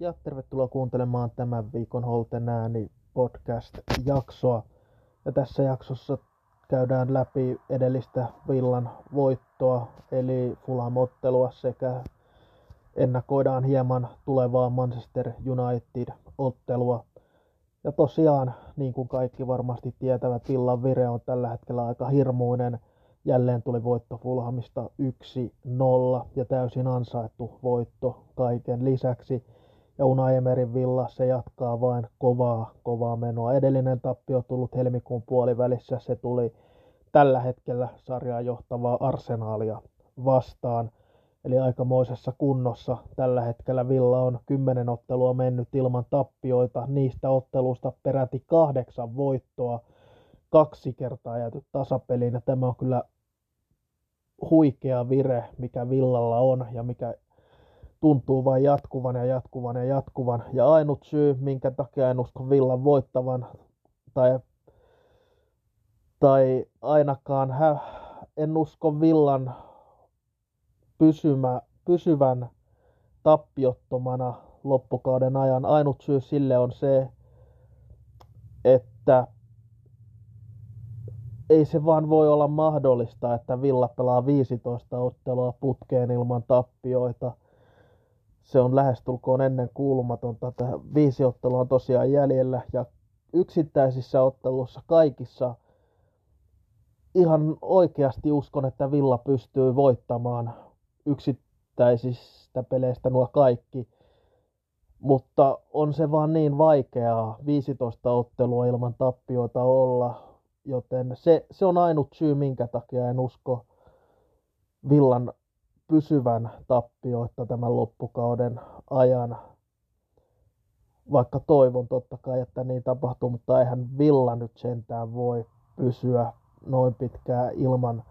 ja tervetuloa kuuntelemaan tämän viikon Holten ääni podcast-jaksoa. Ja tässä jaksossa käydään läpi edellistä Villan voittoa, eli Fulham-ottelua sekä ennakoidaan hieman tulevaa Manchester United-ottelua. Ja tosiaan, niin kuin kaikki varmasti tietävät, Villan vire on tällä hetkellä aika hirmuinen – Jälleen tuli voitto Fulhamista 1-0 ja täysin ansaittu voitto kaiken lisäksi. Ja Unai Emerin villa se jatkaa vain kovaa, kovaa menoa. Edellinen tappio tullut helmikuun puolivälissä. Se tuli tällä hetkellä sarjaa johtavaa arsenaalia vastaan. Eli aikamoisessa kunnossa tällä hetkellä Villa on kymmenen ottelua mennyt ilman tappioita. Niistä otteluista peräti kahdeksan voittoa kaksi kertaa jääty tasapeliin ja tämä on kyllä huikea vire, mikä Villalla on ja mikä tuntuu vain jatkuvan ja jatkuvan ja jatkuvan. Ja ainut syy, minkä takia en usko Villan voittavan tai, tai ainakaan hä, en usko Villan pysymä, pysyvän tappiottomana loppukauden ajan. Ainut syy sille on se, että ei se vaan voi olla mahdollista, että Villa pelaa 15 ottelua putkeen ilman tappioita. Se on lähestulkoon ennen kuulumatonta. Viisi ottelua on tosiaan jäljellä ja yksittäisissä otteluissa kaikissa ihan oikeasti uskon, että Villa pystyy voittamaan yksittäisistä peleistä nuo kaikki. Mutta on se vaan niin vaikeaa 15 ottelua ilman tappioita olla Joten se, se on ainut syy, minkä takia en usko Villan pysyvän tappioita tämän loppukauden ajan. Vaikka toivon totta kai, että niin tapahtuu, mutta eihän Villa nyt sentään voi pysyä noin pitkään ilman,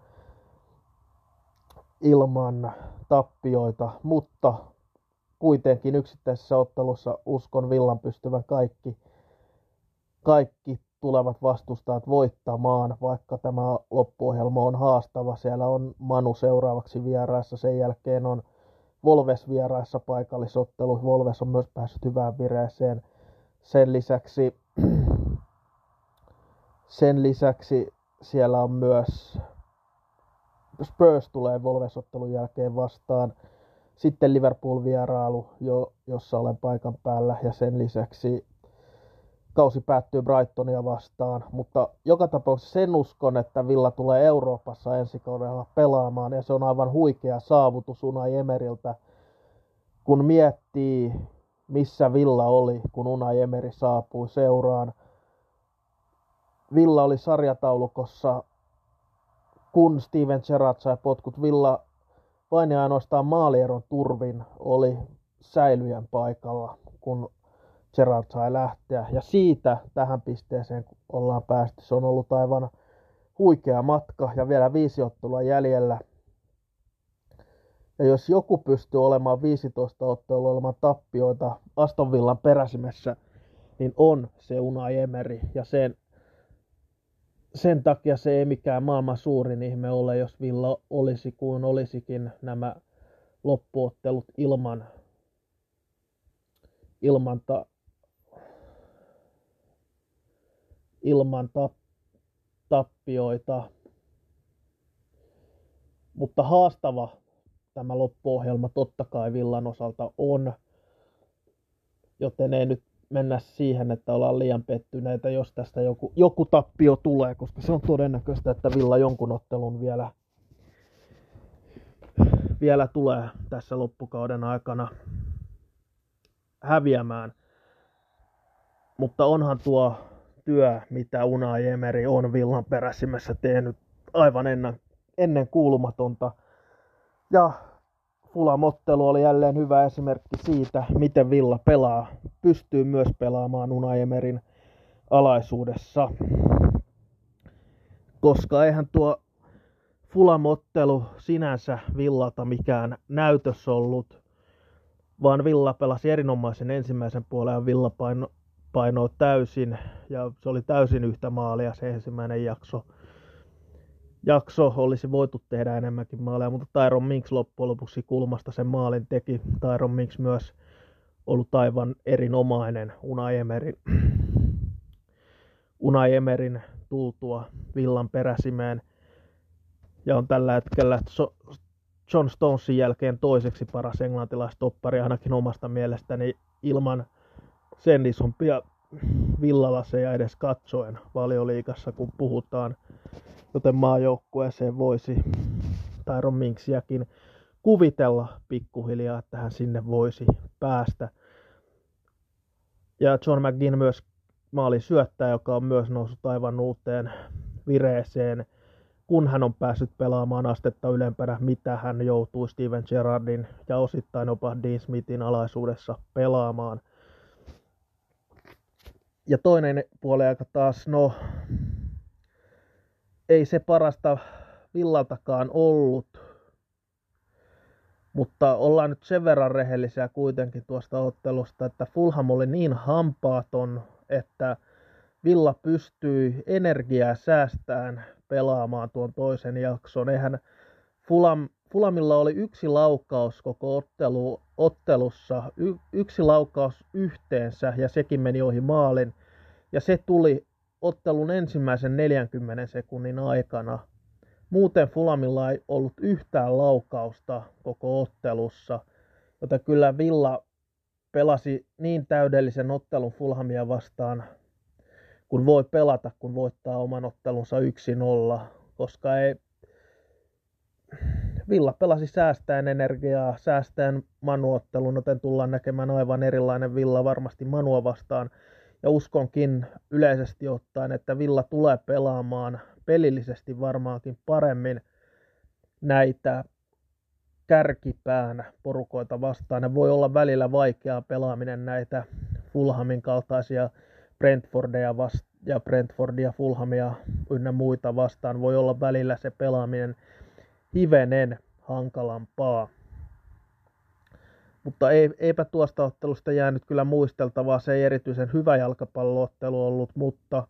ilman tappioita, mutta kuitenkin yksittäisessä ottelussa uskon Villan pystyvän kaikki, kaikki tulevat vastustajat voittamaan, vaikka tämä loppuohjelma on haastava. Siellä on Manu seuraavaksi vieraissa, sen jälkeen on Volves vieraissa paikallisottelu. Volves on myös päässyt hyvään vireeseen. Sen lisäksi, sen lisäksi siellä on myös Spurs tulee Volves-ottelun jälkeen vastaan. Sitten Liverpool-vierailu, jo, jossa olen paikan päällä, ja sen lisäksi kausi päättyy Brightonia vastaan, mutta joka tapauksessa sen uskon, että Villa tulee Euroopassa ensi kaudella pelaamaan, ja se on aivan huikea saavutus Unai Emeriltä, kun miettii, missä Villa oli, kun Unai Emeri saapui seuraan. Villa oli sarjataulukossa, kun Steven Gerrard sai potkut. Villa vain ja ainoastaan maalieron turvin oli säilyjän paikalla, kun Gerard sai lähteä. Ja siitä tähän pisteeseen kun ollaan päästy. Se on ollut aivan huikea matka ja vielä viisi ottelua jäljellä. Ja jos joku pystyy olemaan 15 ottelua olemaan tappioita Aston Villan peräsimessä, niin on se Unai Emery. Ja sen, sen takia se ei mikään maailman suurin ihme ole, jos Villa olisi kuin olisikin nämä loppuottelut ilman, ilman ta, ilman tappioita. Mutta haastava tämä loppuohjelma totta kai Villan osalta on, joten ei nyt mennä siihen, että ollaan liian pettyneitä, jos tästä joku, joku tappio tulee, koska se on todennäköistä, että Villa jonkun ottelun vielä, vielä tulee tässä loppukauden aikana häviämään. Mutta onhan tuo työ, mitä Unai Emeri on Villan peräsimessä tehnyt aivan ennen, ennen kuulumatonta. Ja Fulamottelu oli jälleen hyvä esimerkki siitä, miten Villa pelaa, pystyy myös pelaamaan Unai Emerin alaisuudessa. Koska eihän tuo Fulamottelu sinänsä Villalta mikään näytös ollut, vaan Villa pelasi erinomaisen ensimmäisen puolen ja Villa paino, painoa täysin ja se oli täysin yhtä maalia se ensimmäinen jakso. Jakso olisi voitu tehdä enemmänkin maaleja, mutta Tyron Minks loppujen lopuksi kulmasta sen maalin teki. Tyron Minks myös ollut aivan erinomainen Unai Emerin, Emerin tultua Villan peräsimeen ja on tällä hetkellä John Stonesin jälkeen toiseksi paras englantilaistoppari ainakin omasta mielestäni ilman sen isompia villalaseja edes katsoen valioliikassa, kun puhutaan, joten maajoukkueeseen voisi Tyron Minksiäkin kuvitella pikkuhiljaa, että hän sinne voisi päästä. Ja John McGinn myös maali syöttää, joka on myös noussut aivan uuteen vireeseen, kun hän on päässyt pelaamaan astetta ylempänä, mitä hän joutui Steven Gerrardin ja osittain jopa Dean Smithin alaisuudessa pelaamaan. Ja toinen puoliaika taas, no ei se parasta villaltakaan ollut, mutta ollaan nyt sen verran rehellisiä kuitenkin tuosta ottelusta, että Fulham oli niin hampaaton, että Villa pystyi energiaa säästään pelaamaan tuon toisen jakson. Eihän Fulham, Fulamilla oli yksi laukaus koko ottelu, ottelussa, y, yksi laukaus yhteensä ja sekin meni ohi maalin. Ja se tuli ottelun ensimmäisen 40 sekunnin aikana. Muuten Fulamilla ei ollut yhtään laukausta koko ottelussa, joten kyllä Villa pelasi niin täydellisen ottelun Fulhamia vastaan, kun voi pelata, kun voittaa oman ottelunsa 1-0, koska ei, Villa pelasi säästäen energiaa, säästäen manuottelun, joten tullaan näkemään aivan erilainen Villa varmasti Manua vastaan. Ja uskonkin yleisesti ottaen, että Villa tulee pelaamaan pelillisesti varmaankin paremmin näitä kärkipään porukoita vastaan. Ne voi olla välillä vaikeaa pelaaminen näitä Fulhamin kaltaisia Brentfordia vast- ja Brentfordia, Fulhamia ynnä muita vastaan. Voi olla välillä se pelaaminen hivenen hankalampaa. Mutta ei, eipä tuosta ottelusta jäänyt kyllä muisteltavaa. Se ei erityisen hyvä jalkapalloottelu ollut, mutta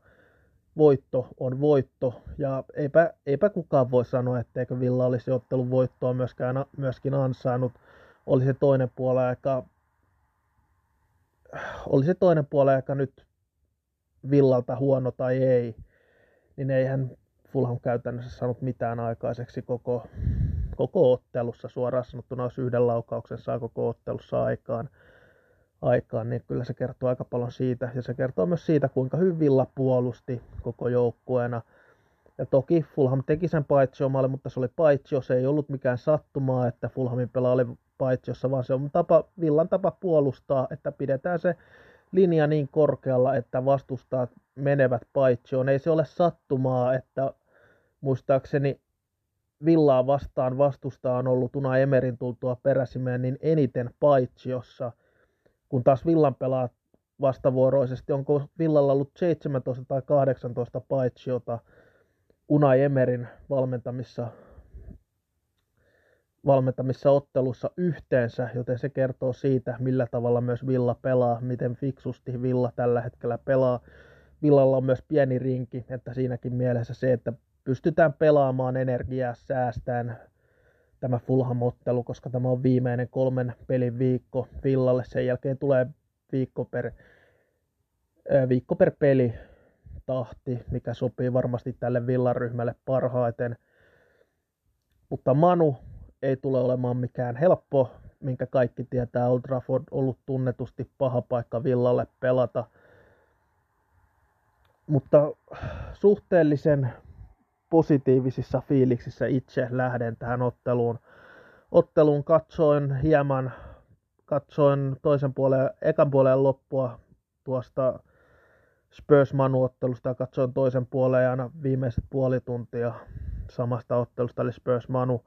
voitto on voitto. Ja eipä, eipä kukaan voi sanoa, etteikö Villa olisi ottelun voittoa myöskään, myöskin ansainnut. Oli se toinen puoli aika, oli se toinen puoli aika nyt Villalta huono tai ei, niin eihän Fulham käytännössä saanut mitään aikaiseksi koko, koko ottelussa suoraan sanottuna, jos yhden laukauksen saa koko ottelussa aikaan, aikaan, niin kyllä se kertoo aika paljon siitä. Ja se kertoo myös siitä, kuinka hyvin Villa puolusti koko joukkueena. Ja toki Fulham teki sen paitsiomalle, mutta se oli paitsio, se ei ollut mikään sattumaa, että Fulhamin pelaa oli paitsiossa, vaan se on tapa, Villan tapa puolustaa, että pidetään se linja niin korkealla, että vastustajat menevät paitsioon. Ei se ole sattumaa, että muistaakseni Villaa vastaan vastusta on ollut Una Emerin tultua peräsimeen niin eniten paitsiossa, kun taas Villan pelaa vastavuoroisesti. Onko Villalla ollut 17 tai 18 paitsiota Una Emerin valmentamissa valmentamissa ottelussa yhteensä, joten se kertoo siitä, millä tavalla myös Villa pelaa, miten fiksusti Villa tällä hetkellä pelaa. Villalla on myös pieni rinki, että siinäkin mielessä se, että pystytään pelaamaan energiaa säästään tämä Fulham-ottelu, koska tämä on viimeinen kolmen pelin viikko Villalle. Sen jälkeen tulee viikko per, viikko per peli tahti, mikä sopii varmasti tälle Villaryhmälle parhaiten. Mutta Manu ei tule olemaan mikään helppo, minkä kaikki tietää. Old Trafford ollut tunnetusti paha paikka Villalle pelata. Mutta suhteellisen positiivisissa fiiliksissä itse lähden tähän otteluun. Otteluun katsoin hieman, katsoin toisen puolen, ekan puolen loppua tuosta Spurs Manu-ottelusta ja katsoin toisen puolen ja aina viimeiset puoli tuntia samasta ottelusta, eli Spurs Manu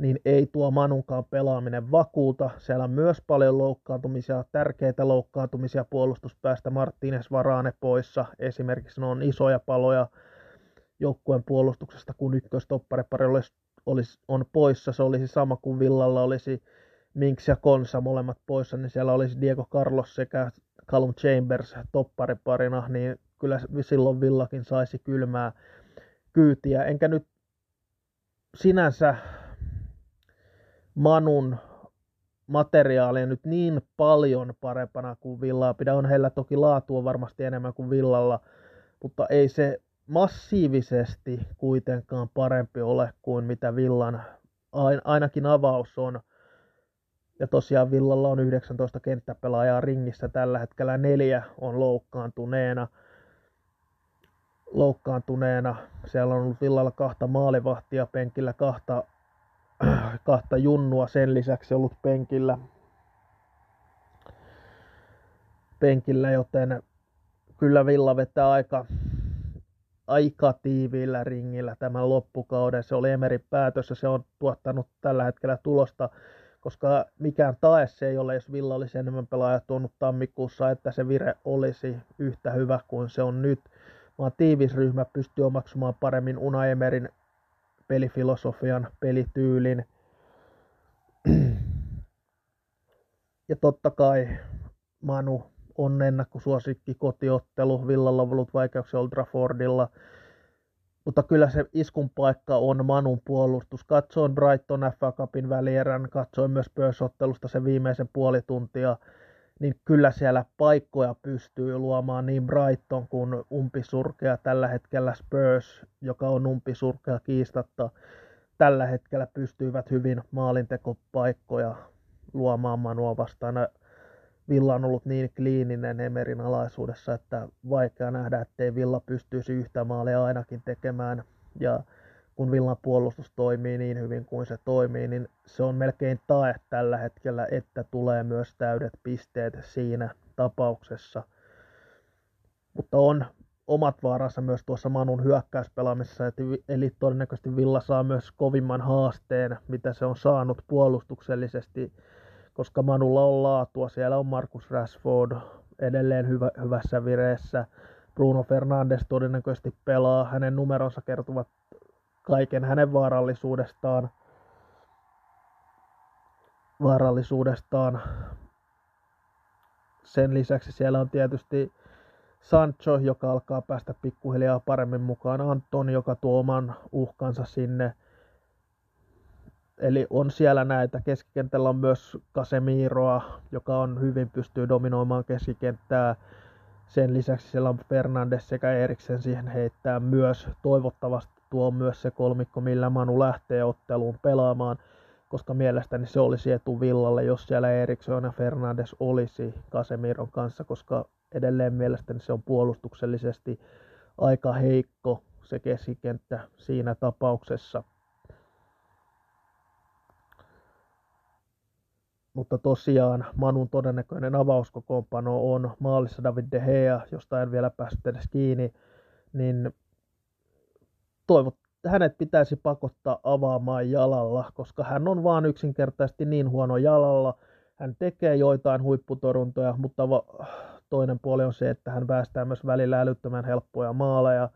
niin ei tuo Manunkaan pelaaminen vakuuta. Siellä on myös paljon loukkaantumisia, tärkeitä loukkaantumisia puolustuspäästä. Martínez Varane poissa. Esimerkiksi ne on isoja paloja joukkueen puolustuksesta, kun ykköstopparepari olisi, olisi, on poissa. Se olisi sama kuin Villalla olisi Minks ja Konsa molemmat poissa, niin siellä olisi Diego Carlos sekä Callum Chambers toppariparina, niin kyllä silloin Villakin saisi kylmää kyytiä. Enkä nyt sinänsä Manun, materiaalia nyt niin paljon parempana kuin Villaa pidä. On heillä toki laatua varmasti enemmän kuin Villalla, mutta ei se massiivisesti kuitenkaan parempi ole kuin mitä Villan ainakin avaus on. Ja tosiaan Villalla on 19 kenttäpelaajaa ringissä tällä hetkellä, neljä on loukkaantuneena. Loukkaantuneena. Siellä on ollut Villalla kahta maalivahtia, penkillä kahta, kahta junnua, sen lisäksi ollut penkillä, penkillä, joten kyllä Villa vetää aika, aika tiiviillä ringillä tämän loppukauden. Se oli Emerin päätös ja se on tuottanut tällä hetkellä tulosta koska mikään tae se ei ole, jos Villa olisi enemmän pelaajat tuonut tammikuussa, että se vire olisi yhtä hyvä kuin se on nyt, vaan tiivis ryhmä pystyy omaksumaan paremmin Unaemerin pelifilosofian, pelityylin. Ja totta kai Manu on ennakkosuosikki kotiottelu, Villalla on ollut vaikeuksia Old Traffordilla – mutta kyllä se iskun paikka on Manun puolustus. Katsoin Brighton FA Cupin välierän, katsoin myös Spurs-ottelusta sen viimeisen puoli tuntia, niin kyllä siellä paikkoja pystyy luomaan niin Brighton kuin umpisurkea tällä hetkellä Spurs, joka on umpisurkea kiistatta. Tällä hetkellä pystyivät hyvin maalintekopaikkoja luomaan Manua vastaan. Villa on ollut niin kliininen Emerin alaisuudessa, että vaikea nähdä, ettei Villa pystyisi yhtä maalia ainakin tekemään. Ja kun Villan puolustus toimii niin hyvin kuin se toimii, niin se on melkein tae tällä hetkellä, että tulee myös täydet pisteet siinä tapauksessa. Mutta on omat vaaransa myös tuossa Manun hyökkäyspelaamisessa, eli todennäköisesti Villa saa myös kovimman haasteen, mitä se on saanut puolustuksellisesti koska Manulla on laatua. Siellä on Markus Rashford edelleen hyvä, hyvässä vireessä. Bruno Fernandes todennäköisesti pelaa. Hänen numeronsa kertovat kaiken hänen vaarallisuudestaan. Vaarallisuudestaan. Sen lisäksi siellä on tietysti Sancho, joka alkaa päästä pikkuhiljaa paremmin mukaan. Anton, joka tuo oman uhkansa sinne. Eli on siellä näitä. Keskikentällä on myös Casemiroa, joka on hyvin pystyy dominoimaan keskikenttää. Sen lisäksi siellä on Fernandes sekä Eriksen siihen heittää myös. Toivottavasti tuo myös se kolmikko, millä Manu lähtee otteluun pelaamaan, koska mielestäni se olisi etu Villalle, jos siellä Eriksson ja Fernandes olisi Casemiron kanssa, koska edelleen mielestäni se on puolustuksellisesti aika heikko se keskikenttä siinä tapauksessa. mutta tosiaan Manun todennäköinen avauskokoonpano on maalissa David De Gea, josta en vielä päässyt edes kiinni, niin toivot, hänet pitäisi pakottaa avaamaan jalalla, koska hän on vaan yksinkertaisesti niin huono jalalla. Hän tekee joitain huipputoruntoja, mutta va- toinen puoli on se, että hän päästää myös välillä älyttömän helppoja maaleja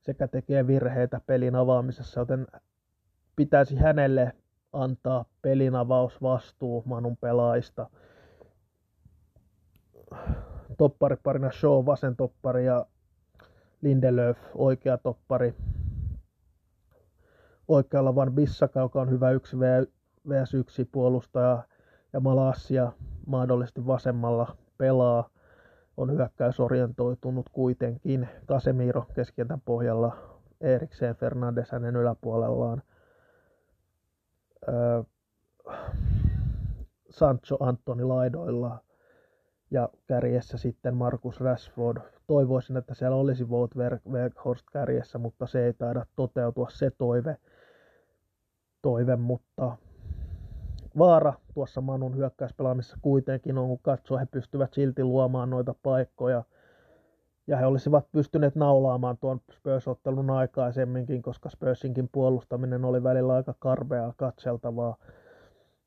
sekä tekee virheitä pelin avaamisessa, joten pitäisi hänelle antaa pelinavausvastuu Manun pelaajista. Toppariparina Shaw vasen toppari ja Lindelöf oikea toppari. Oikealla Van Bissaka, joka on hyvä 1 vs 1 puolustaja ja Malassia mahdollisesti vasemmalla pelaa. On hyökkäysorientoitunut kuitenkin. Casemiro keskentän pohjalla, Erikseen Fernandes hänen yläpuolellaan – Sancho Antoni laidoilla ja kärjessä sitten Markus Rashford. Toivoisin, että siellä olisi Wout Weghorst kärjessä, mutta se ei taida toteutua se toive, toive mutta vaara tuossa Manun hyökkäyspelaamisessa kuitenkin on, kun katsoo, he pystyvät silti luomaan noita paikkoja – ja he olisivat pystyneet naulaamaan tuon Spurs-ottelun aikaisemminkin, koska Spursinkin puolustaminen oli välillä aika karbeaa katseltavaa,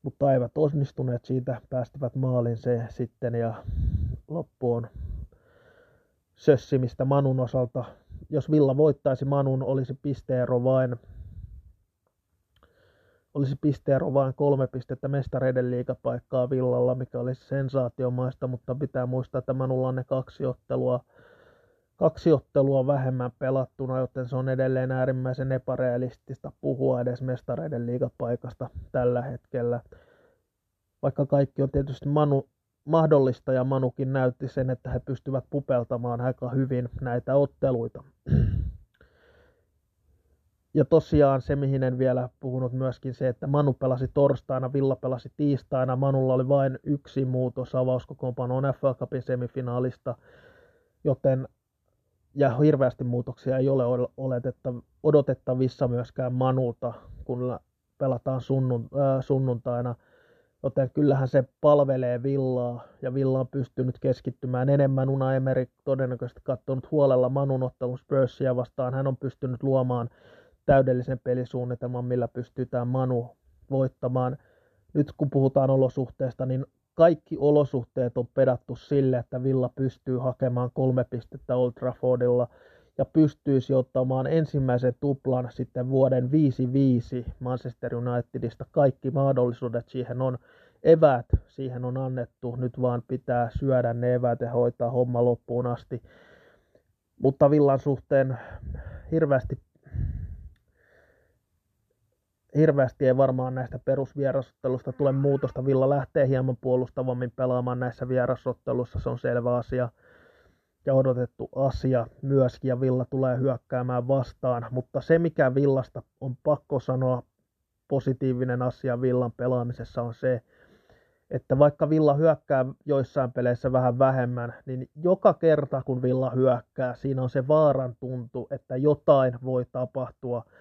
mutta eivät onnistuneet siitä, päästivät maalin se sitten ja loppuun sössimistä Manun osalta. Jos Villa voittaisi Manun, olisi pisteero vain olisi pisteero vain kolme pistettä mestareiden liigapaikkaa Villalla, mikä olisi sensaatiomaista, mutta pitää muistaa, että Manulla on ne kaksi ottelua – kaksi ottelua vähemmän pelattuna, joten se on edelleen äärimmäisen epärealistista puhua edes mestareiden liigapaikasta tällä hetkellä. vaikka kaikki on tietysti Manu, mahdollista ja Manukin näytti sen, että he pystyvät pupeltamaan aika hyvin näitä otteluita. Ja tosiaan se, mihin en vielä puhunut myöskin se, että Manu pelasi torstaina, Villa pelasi tiistaina. Manulla oli vain yksi muutos avauskokoonpanoon FA Cupin semifinaalista, joten ja hirveästi muutoksia ei ole odotettavissa myöskään Manulta, kun pelataan sunnuntaina. Joten kyllähän se palvelee Villaa ja Villa on pystynyt keskittymään enemmän. Una Emery todennäköisesti katsonut huolella Manun ottelun Spursia vastaan. Hän on pystynyt luomaan täydellisen pelisuunnitelman, millä pystytään Manu voittamaan. Nyt kun puhutaan olosuhteista, niin kaikki olosuhteet on pedattu sille, että Villa pystyy hakemaan kolme pistettä Old Traffordilla ja pystyisi ottamaan ensimmäisen tuplan sitten vuoden 5-5 Manchester Unitedista. Kaikki mahdollisuudet siihen on, eväät siihen on annettu, nyt vaan pitää syödä ne eväät ja hoitaa homma loppuun asti. Mutta Villan suhteen hirveästi hirveästi ei varmaan näistä perusvierasottelusta tule muutosta. Villa lähtee hieman puolustavammin pelaamaan näissä vierasotteluissa, se on selvä asia ja odotettu asia myöskin, ja Villa tulee hyökkäämään vastaan. Mutta se, mikä Villasta on pakko sanoa positiivinen asia Villan pelaamisessa on se, että vaikka Villa hyökkää joissain peleissä vähän vähemmän, niin joka kerta kun Villa hyökkää, siinä on se vaaran tuntu, että jotain voi tapahtua –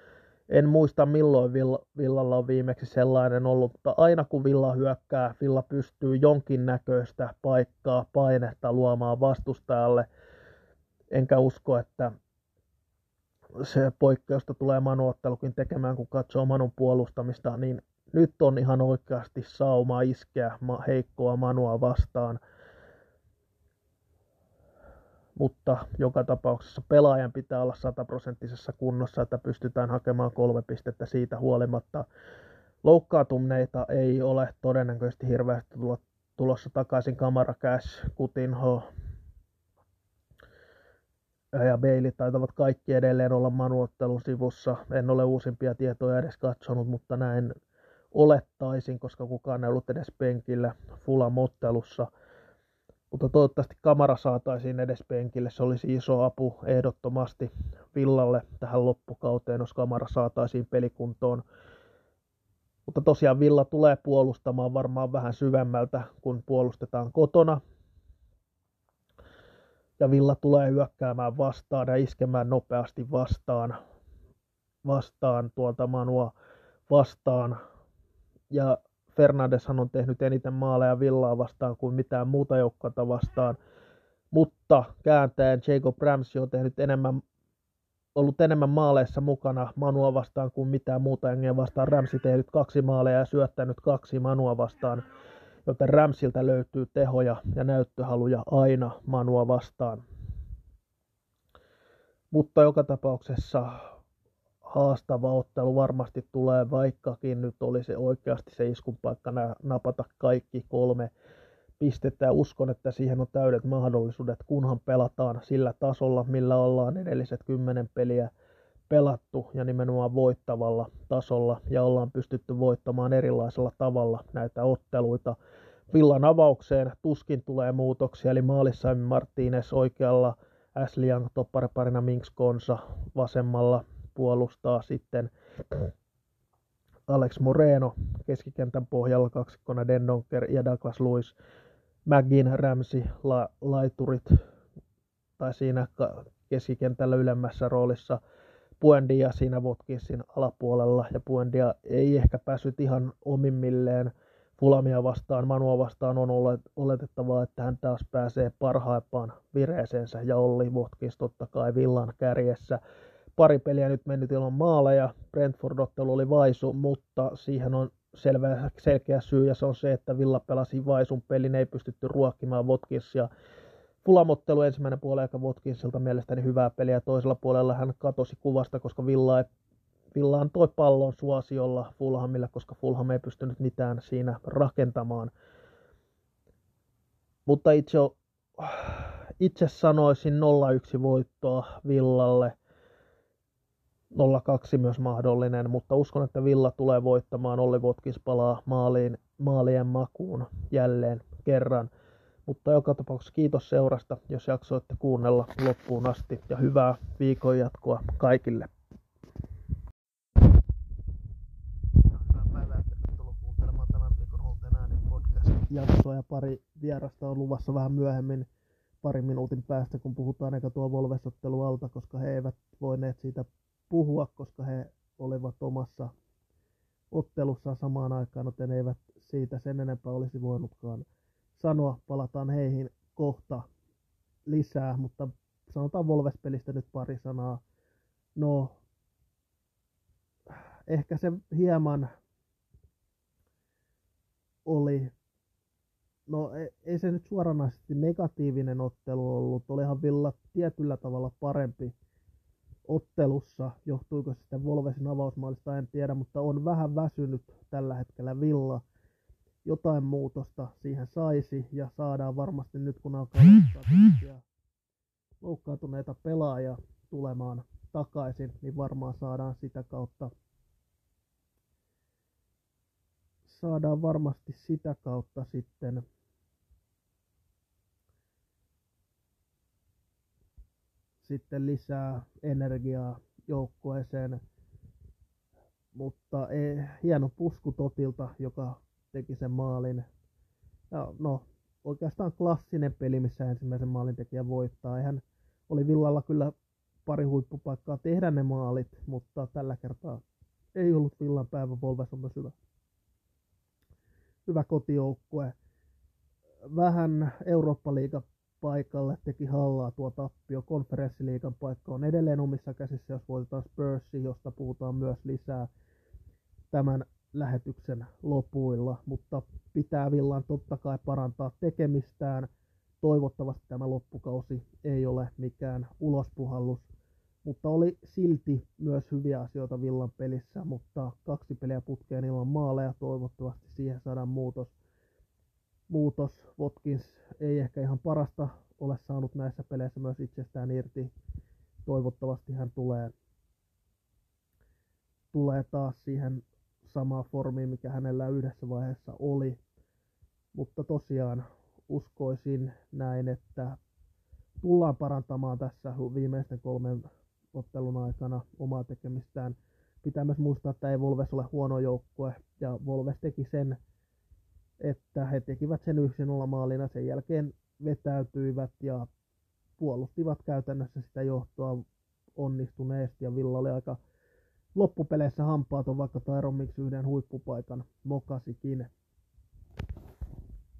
en muista milloin Villalla on viimeksi sellainen ollut, mutta aina kun Villa hyökkää, Villa pystyy jonkinnäköistä paikkaa, painetta luomaan vastustajalle. Enkä usko, että se poikkeusta tulee Manu-ottelukin tekemään, kun katsoo Manun puolustamista, niin nyt on ihan oikeasti sauma iskeä heikkoa Manua vastaan – mutta joka tapauksessa pelaajan pitää olla sataprosenttisessa kunnossa, että pystytään hakemaan kolme pistettä siitä huolimatta. Loukkaantuneita ei ole todennäköisesti hirveästi tulossa takaisin Kamara Cash, Kutinho ja Bailey taitavat kaikki edelleen olla manuottelun sivussa. En ole uusimpia tietoja edes katsonut, mutta näin olettaisin, koska kukaan ei ollut edes penkillä Fulamottelussa – mutta toivottavasti kamera saataisiin edes penkille. Se olisi iso apu ehdottomasti Villalle tähän loppukauteen, jos kamera saataisiin pelikuntoon. Mutta tosiaan Villa tulee puolustamaan varmaan vähän syvemmältä, kun puolustetaan kotona. Ja Villa tulee hyökkäämään vastaan ja iskemään nopeasti vastaan, vastaan tuolta Manua vastaan. Ja Fernandeshan on tehnyt eniten maaleja Villaa vastaan kuin mitään muuta joukkota vastaan. Mutta kääntäen Jacob Ramsey on tehnyt enemmän, ollut enemmän maaleissa mukana Manua vastaan kuin mitään muuta jengiä vastaan. Ramsey tehnyt kaksi maaleja ja syöttänyt kaksi Manua vastaan. Joten Ramsiltä löytyy tehoja ja näyttöhaluja aina Manua vastaan. Mutta joka tapauksessa haastava ottelu varmasti tulee, vaikkakin nyt olisi oikeasti se iskun paikka napata kaikki kolme pistettä ja uskon, että siihen on täydet mahdollisuudet, kunhan pelataan sillä tasolla, millä ollaan edelliset kymmenen peliä pelattu ja nimenomaan voittavalla tasolla ja ollaan pystytty voittamaan erilaisella tavalla näitä otteluita. Villan avaukseen tuskin tulee muutoksia, eli maalissa Martínez oikealla, Ashley Young toppariparina Minks Konsa vasemmalla, puolustaa sitten Alex Moreno keskikentän pohjalla kaksikkona Dendonker ja Douglas Lewis. McGinn, Ramsey, la, laiturit tai siinä keskikentällä ylemmässä roolissa Puendia siinä Watkinsin alapuolella ja Puendia ei ehkä päässyt ihan omimmilleen Fulamia vastaan, Manua vastaan on oletettavaa, että hän taas pääsee parhaimpaan vireeseensä ja Olli Watkins totta kai villan kärjessä pari peliä nyt mennyt ilman maaleja. Brentford-ottelu oli vaisu, mutta siihen on selvä, selkeä syy ja se on se, että Villa pelasi vaisun pelin, ei pystytty ruokkimaan Watkinsia. Fulamottelu ensimmäinen puoli aika Watkinsilta mielestäni hyvää peliä. Toisella puolella hän katosi kuvasta, koska Villa, ei, Villa antoi pallon suosiolla Fulhamille, koska Fulham ei pystynyt mitään siinä rakentamaan. Mutta itse, itse sanoisin 0-1 voittoa Villalle – 0-2 myös mahdollinen, mutta uskon, että Villa tulee voittamaan. Olli Votkis palaa maaliin, maalien makuun jälleen kerran. Mutta joka tapauksessa kiitos seurasta, jos jaksoitte kuunnella loppuun asti ja hyvää viikon jatkoa kaikille. Podcast-jaksoa ja pari vierasta on luvassa vähän myöhemmin parin minuutin päästä, kun puhutaan eikä tuo Volvesottelu alta, koska he eivät voineet siitä puhua, koska he olivat omassa ottelussa samaan aikaan, joten eivät siitä sen enempää olisi voinutkaan sanoa. Palataan heihin kohta lisää, mutta sanotaan Volves-pelistä nyt pari sanaa. No, ehkä se hieman oli, no e, ei se nyt suoranaisesti negatiivinen ottelu ollut, olihan Villa tietyllä tavalla parempi ottelussa. Johtuiko se sitten Volvesin avausmaalista, en tiedä, mutta on vähän väsynyt tällä hetkellä Villa. Jotain muutosta siihen saisi ja saadaan varmasti nyt, kun alkaa loukkaantuneita, loukkaantuneita pelaajia tulemaan takaisin, niin varmaan saadaan sitä kautta saadaan varmasti sitä kautta sitten sitten lisää energiaa joukkueeseen. Mutta ei, hieno pusku Totilta, joka teki sen maalin. Ja no, oikeastaan klassinen peli, missä ensimmäisen maalin tekijä voittaa. Eihän oli Villalla kyllä pari huippupaikkaa tehdä ne maalit, mutta tällä kertaa ei ollut Villan päivä. Volves on myös hyvä, hyvä kotijoukkue. Vähän Eurooppa-liiga paikalle teki hallaa tuo tappio. Konferenssiliigan paikka on edelleen omissa käsissä, jos voitetaan Spursi, josta puhutaan myös lisää tämän lähetyksen lopuilla, mutta pitää Villan totta kai parantaa tekemistään. Toivottavasti tämä loppukausi ei ole mikään ulospuhallus, mutta oli silti myös hyviä asioita Villan pelissä, mutta kaksi peliä putkeen ilman maaleja, toivottavasti siihen saadaan muutos muutos. Watkins ei ehkä ihan parasta ole saanut näissä peleissä myös itsestään irti. Toivottavasti hän tulee, tulee taas siihen samaan formiin, mikä hänellä yhdessä vaiheessa oli. Mutta tosiaan uskoisin näin, että tullaan parantamaan tässä viimeisten kolmen ottelun aikana omaa tekemistään. Pitää myös muistaa, että ei Volves ole huono joukkue, ja Volves teki sen että he tekivät sen yksin maalina, sen jälkeen vetäytyivät ja puolustivat käytännössä sitä johtoa onnistuneesti ja Villa oli aika loppupeleissä hampaaton, vaikka Tyron yhden huippupaikan mokasikin.